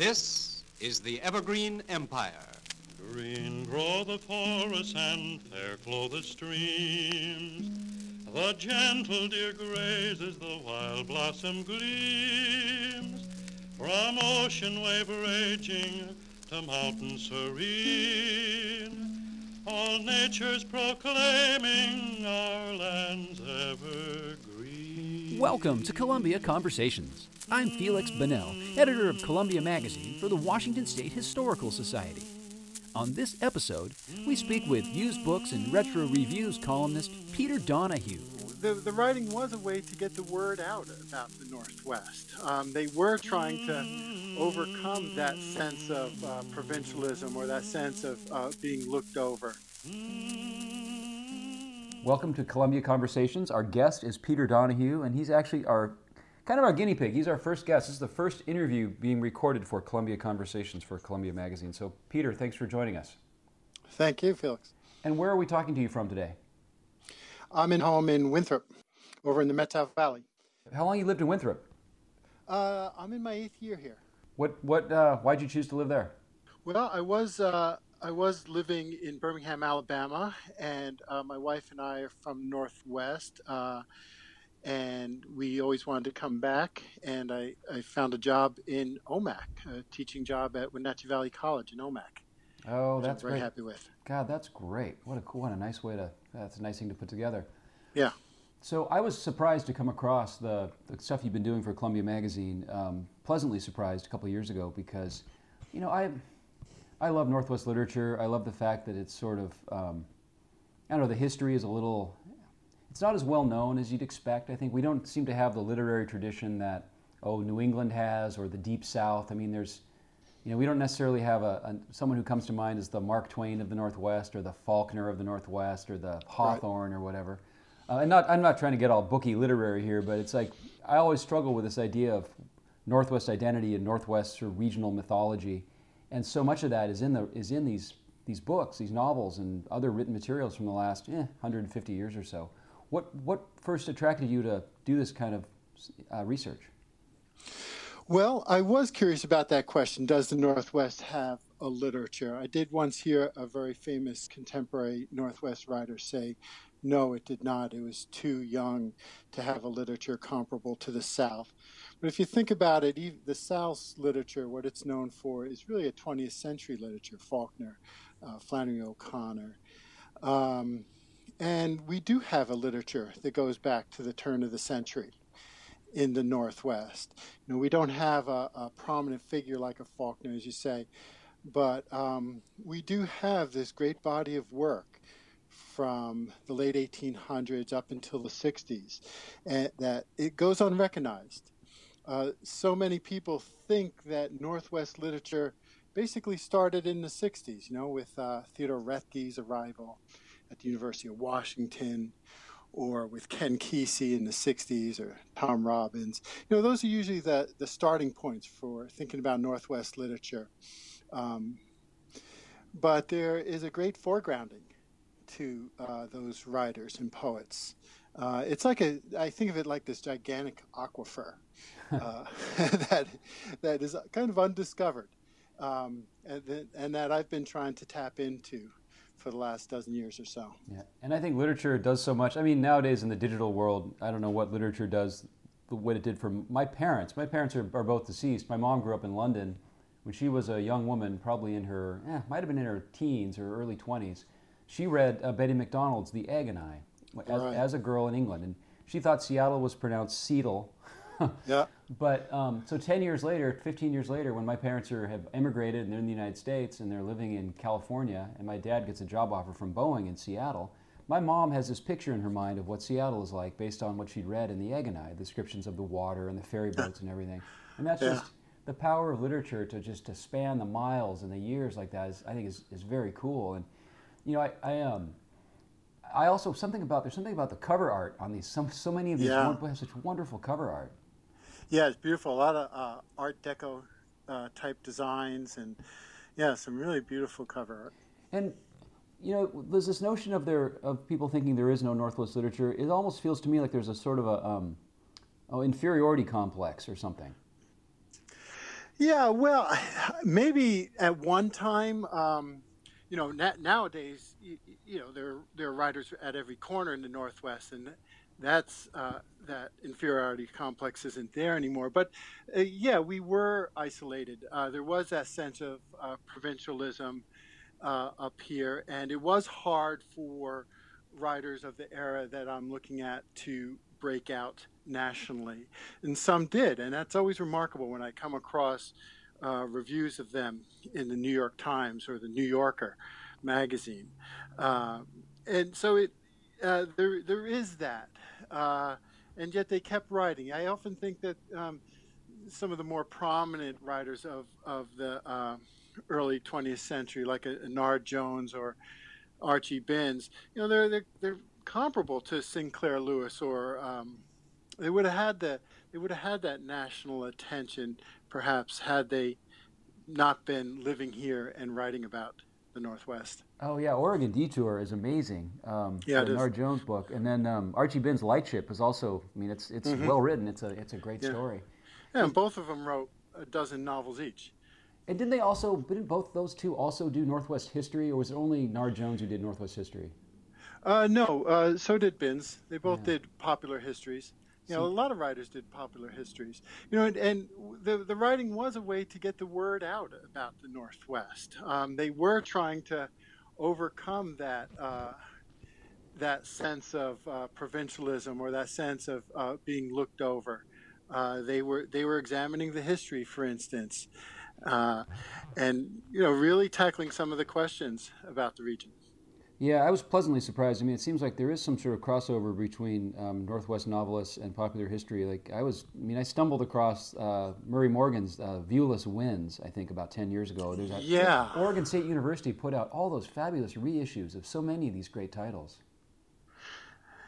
This is the Evergreen Empire. Green grow the forests and fair flow the streams. The gentle deer grazes, the wild blossom gleams. From ocean wave raging to mountain serene, all nature's proclaiming our land's evergreen. Welcome to Columbia Conversations. I'm Feliks Banel, editor of Columbia Magazine for the Washington State Historical Society. On this episode, we speak with used books and retro reviews columnist Peter Donahue. The, the writing was a way to get the word out about the Northwest. Um, they were trying to overcome that sense of uh, provincialism or that sense of uh, being looked over. Welcome to Columbia Conversations. Our guest is Peter Donahue, and he's actually our kind of our guinea pig. He's our first guest. This is the first interview being recorded for Columbia Conversations for Columbia Magazine. So, Peter, thanks for joining us. Thank you, Feliks. And where are we talking to you from today? I'm in home in Winthrop, over in the Methow Valley. How long you lived in Winthrop? Uh, I'm in my eighth year here. What what uh, why'd you choose to live there? Well, I was uh, I was living in Birmingham, Alabama, and uh, my wife and I are from Northwest, uh, and we always wanted to come back. And I, I found a job in Omak, a teaching job at Wenatchee Valley College in Omak. Oh, which that's I'm very great. happy with. God, that's great. What a cool, what a nice way to. That's a nice thing to put together. Yeah. So I was surprised to come across the, the stuff you've been doing for Columbia Magazine. Um, pleasantly surprised a couple of years ago because, you know, I I love Northwest literature. I love the fact that it's sort of um, I don't know the history is a little. It's not as well known as you'd expect. I think we don't seem to have the literary tradition that oh New England has or the Deep South. I mean, there's you know, we don't necessarily have a, a someone who comes to mind as the Mark Twain of the Northwest or the Faulkner of the Northwest or the Hawthorne or whatever. Uh, and not, I'm not trying to get all booky literary here, but it's like I always struggle with this idea of Northwest identity and Northwest sort of regional mythology, and so much of that is in the is in these these books, these novels, and other written materials from the last eh, 150 years or so. What what first attracted you to do this kind of uh, research? Well, I was curious about that question. Does the Northwest have a literature? I did once hear a very famous contemporary Northwest writer say, no, it did not. It was too young to have a literature comparable to the South. But if you think about it, the South's literature, what it's known for, is really a 20th century literature Faulkner, uh, Flannery O'Connor. Um, and we do have a literature that goes back to the turn of the century in the Northwest. You know, we don't have a, a prominent figure like a Faulkner, as you say, but um, we do have this great body of work from the late 1800s up until the 60s, and that it goes unrecognized. Uh, so many people think that Northwest literature basically started in the 60s, you know, with uh, Theodore Roethke's arrival at the University of Washington, or with Ken Kesey in the 60s or Tom Robbins. You know, those are usually the, the starting points for thinking about Northwest literature. Um, but there is a great foregrounding to uh, those writers and poets. Uh, it's like a, I think of it like this gigantic aquifer uh, that, that is kind of undiscovered um, and, that, and that I've been trying to tap into for the last dozen years or so. Yeah, and I think literature does so much. I mean, nowadays in the digital world, I don't know what literature does, what it did for my parents. My parents are, are both deceased. My mom grew up in London when she was a young woman, probably in her, eh, might have been in her teens or early 20s. She read uh, Betty MacDonald's The Egg and I as, Right. as a girl in England, and she thought Seattle was pronounced Seattle. Yeah. But um, so 10 years later, 15 years later, when my parents are, have immigrated and they're in the United States and they're living in California, and my dad gets a job offer from Boeing in Seattle, my mom has this picture in her mind of what Seattle is like based on what she'd read in the Egg and I, descriptions of the water and the ferry boats and everything. And that's Yeah. just the power of literature to just to span the miles and the years like that is, I think, is, is very cool. And you know, I, I um. I also something about there's something about the cover art on these. So, so many of these Yeah. have such wonderful cover art. Yeah, it's beautiful. A lot of uh, Art Deco uh, type designs, and yeah, some really beautiful cover art. And you know, there's this notion of there of people thinking there is no Northwest literature. It almost feels to me like there's a sort of a um, oh, inferiority complex or something. Yeah, well, maybe at one time, um, you know, na- nowadays, you, you, know, there there are writers at every corner in the Northwest, and that's uh, that inferiority complex isn't there anymore. But uh, yeah, we were isolated. Uh, there was that sense of uh, provincialism uh, up here, and it was hard for writers of the era that I'm looking at to break out nationally, and some did, and that's always remarkable when I come across. Uh, reviews of them in the New York Times or the New Yorker magazine, and so it there there is that uh, and yet they kept writing. I often think that um, some of the more prominent writers of of the uh, early 20th century, like a Nard Jones or Archie Binns, you know, they're they're, they're comparable to Sinclair Lewis, or um, they would have had the they would have had that national attention, perhaps, had they not been living here and writing about the Northwest. Oh yeah, Oregon Detour is amazing. Um, yeah, the Nard Jones book, and then um, Archie Binns' Lightship is also. I mean, it's it's mm-hmm. well written. It's a it's a great yeah. story. Yeah, and both of them wrote a dozen novels each. And didn't they also? Didn't both those two also do Northwest history, or was it only Nard Jones who did Northwest history? Uh, no, uh, so did Binns. They both yeah. did popular histories. You know, a lot of writers did popular histories. You know, and, and, the the writing was a way to get the word out about the Northwest. Um, they were trying to overcome that uh, that sense of uh, provincialism or that sense of uh, being looked over. Uh, they were they were examining the history, for instance, uh, and you know, really tackling some of the questions about the region. Yeah, I was pleasantly surprised. I mean, it seems like there is some sort of crossover between um, Northwest novelists and popular history. Like I was, I mean, I stumbled across uh, Murray Morgan's uh, "Viewless Winds," I think, about ten years ago. There's a, yeah. Oregon State University put out all those fabulous reissues of so many of these great titles.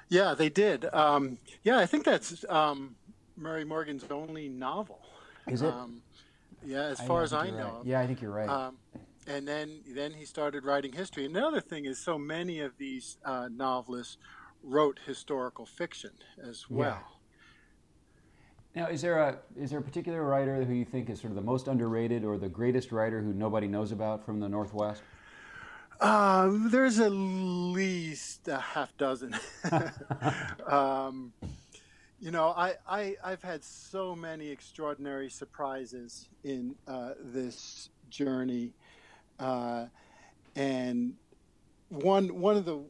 Yeah, they did. Um, yeah, I think that's um, Murray Morgan's only novel. Is it? Um, yeah, as far as I know. Right. Yeah, I think you're right. And then then he started writing history. Another thing is, so many of these uh, novelists wrote historical fiction as well. Yeah. Now, is there a is there a particular writer who you think is sort of the most underrated or the greatest writer who nobody knows about from the Northwest? Um, there's at least a half dozen. um, you know, I, I I've had so many extraordinary surprises in uh, this journey uh, and one one of the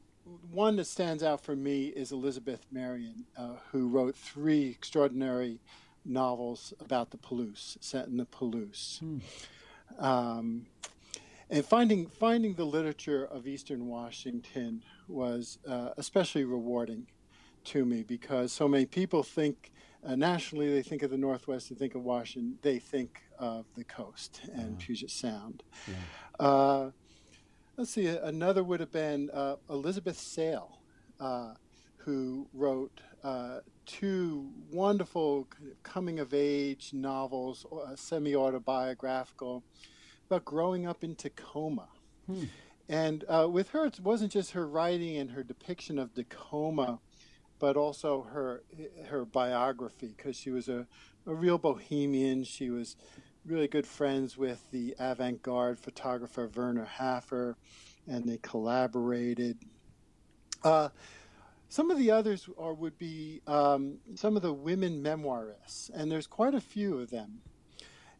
one that stands out for me is Elizabeth Marion, uh, who wrote three extraordinary novels about the Palouse, set in the Palouse. Hmm. Um, and finding finding the literature of Eastern Washington was uh, especially rewarding to me because so many people think uh, nationally they think of the Northwest, they think of Washington, they think of the coast and uh-huh. Puget Sound. Yeah. Uh, let's see, another would have been uh, Elizabeth Sale, uh, who wrote uh, two wonderful coming of age novels, uh, semi autobiographical, about growing up in Tacoma. Hmm. And uh, with her, it wasn't just her writing and her depiction of Tacoma, but also her her biography, because she was a, a real bohemian. She was really good friends with the avant garde photographer Werner Hafer, and they collaborated. Uh, some of the others are, would be um, some of the women memoirists, and there's quite a few of them.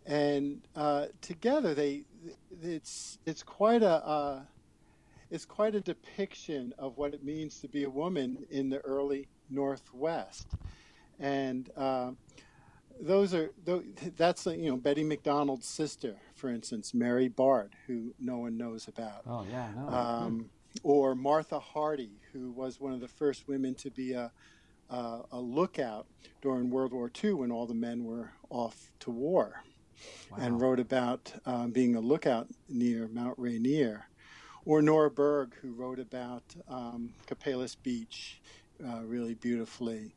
And uh, together, they it's it's quite a uh, it's quite a depiction of what it means to be a woman in the early Northwest. And uh, those are that's you know Betty MacDonald's sister, for instance, Mary Bard, who no one knows about. Oh yeah, no. Um, or Martha Hardy, who was one of the first women to be a a, a lookout during World War II when all the men were off to war, wow. and wrote about um, being a lookout near Mount Rainier. Or Nora Berg, who wrote about um, Copalis Beach uh, really beautifully.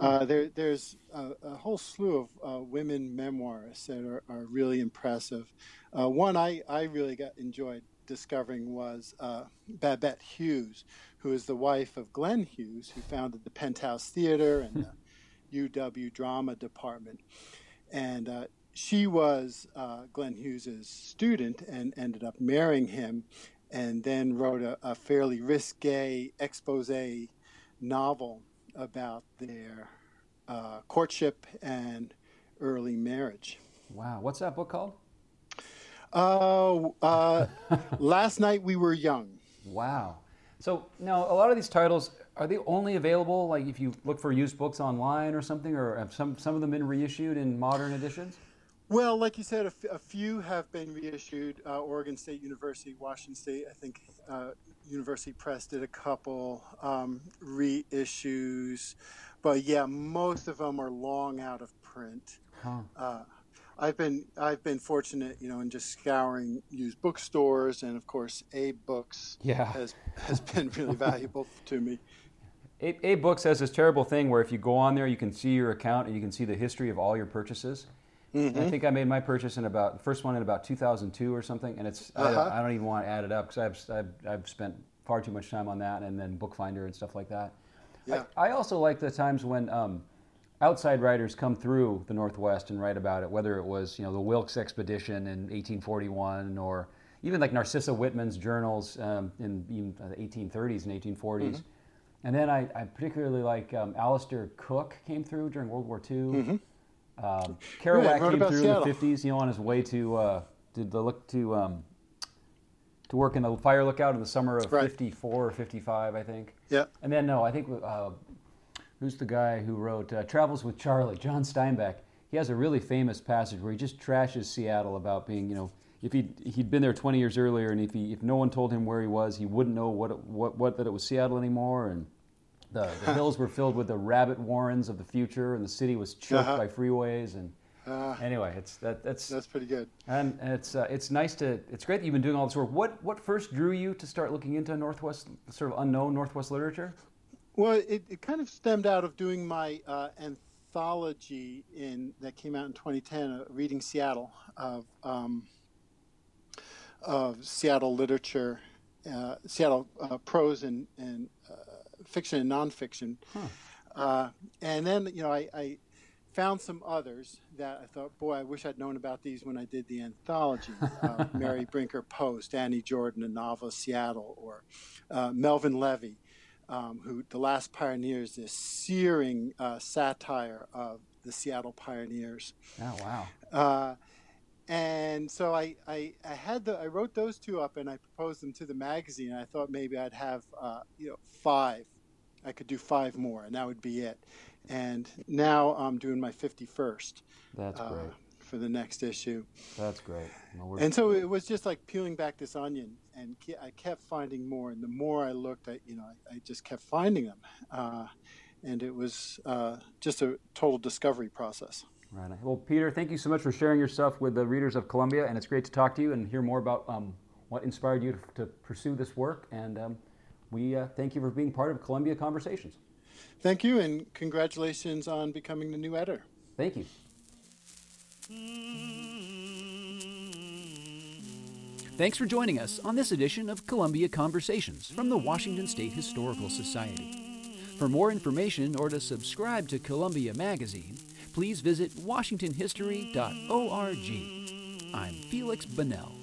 Uh, there, there's a, a, whole slew of uh, women memoirs that are, are really impressive. Uh, one I, I really got enjoyed discovering was uh, Babette Hughes, who is the wife of Glenn Hughes, who founded the Penthouse Theater and the UW Drama Department. And uh, she was uh, Glenn Hughes's student and ended up marrying him, and then wrote a, a fairly risque expose novel about their uh, courtship and early marriage. Wow, what's that book called? Uh, uh, last night we were young. Wow. So now a lot of these titles are they only available like if you look for used books online or something, or have some some of them been reissued in modern editions? Well, like you said, a, f- a few have been reissued. Uh, Oregon State University, Washington State, I think uh, University Press did a couple um, reissues, but yeah, most of them are long out of print. Huh. Uh, I've been I've been fortunate, you know, in just scouring used bookstores, and of course, Abe Books Yeah. has has been really valuable to me. A, AbeBooks has this terrible thing where if you go on there, you can see your account and you can see the history of all your purchases. And I think I made my purchase in about the first one in about 2002 or something, and it's I, don't, Uh-huh. I don't even want to add it up because I've, I've I've spent far too much time on that, and then Bookfinder and stuff like that. Yeah. I, I also like the times when um, outside writers come through the Northwest and write about it, whether it was you know the Wilkes expedition in 1841 or even like Narcissa Whitman's journals um, in even the 1830s and 1840s. And then I, I particularly like um, Alistair Cooke came through during World War II. Um, Kerouac Yeah, came through Seattle. in the 50s, you know, on his way to uh, to the look to um, to work in the fire lookout in the summer of Right. 54 or 55, I think. Yeah. And then no, I think uh, who's the guy who wrote uh, Travels with Charley? John Steinbeck. He has a really famous passage where he just trashes Seattle about being, you know, if he he'd been there 20 years earlier, and if he if no one told him where he was, he wouldn't know what it, what what that it was Seattle anymore, and the, the hills were filled with the rabbit warrens of the future, and the city was choked Uh-huh. by freeways, and Uh, anyway, it's that that's that's pretty good. and it's uh, it's nice to it's great that you've been doing all this work. What what first drew you to start looking into Northwest sort of unknown Northwest literature? Well, it, it kind of stemmed out of doing my uh, anthology in that came out in 2010, uh, Reading Seattle, of um, of Seattle literature, uh, Seattle uh, prose and and uh, fiction and nonfiction, uh, and then you know I, I found some others that I thought, boy, I wish I'd known about these when I did the anthology. Uh, Mary Brinker Post, Annie Jordan, a novel Seattle, or uh, Melvin Levy um, who the last pioneers this searing uh, satire of the seattle pioneers Oh wow! uh, and so I, I, I had the I wrote those two up and I proposed them to the magazine. I thought maybe I'd have uh, you know five. I could do five more, and that would be it. And now I'm doing my 51st That's uh, great. for the next issue. That's great. Well, And so it was just like peeling back this onion, and ke- I kept finding more. And the more I looked, I, you know, I, I just kept finding them, uh, and it was uh, just a total discovery process. right. Well, Peter, thank you so much for sharing your stuff with the readers of Columbia, and it's great to talk to you and hear more about um, what inspired you to, to pursue this work. And um, we uh, thank you for being part of Columbia Conversations. Thank you, and congratulations on becoming the new editor. Thank you. Thanks for joining us on this edition of Columbia Conversations from the Washington State Historical Society. For more information or to subscribe to Columbia Magazine, please visit washingtonhistory.org. I'm Feliks Banel.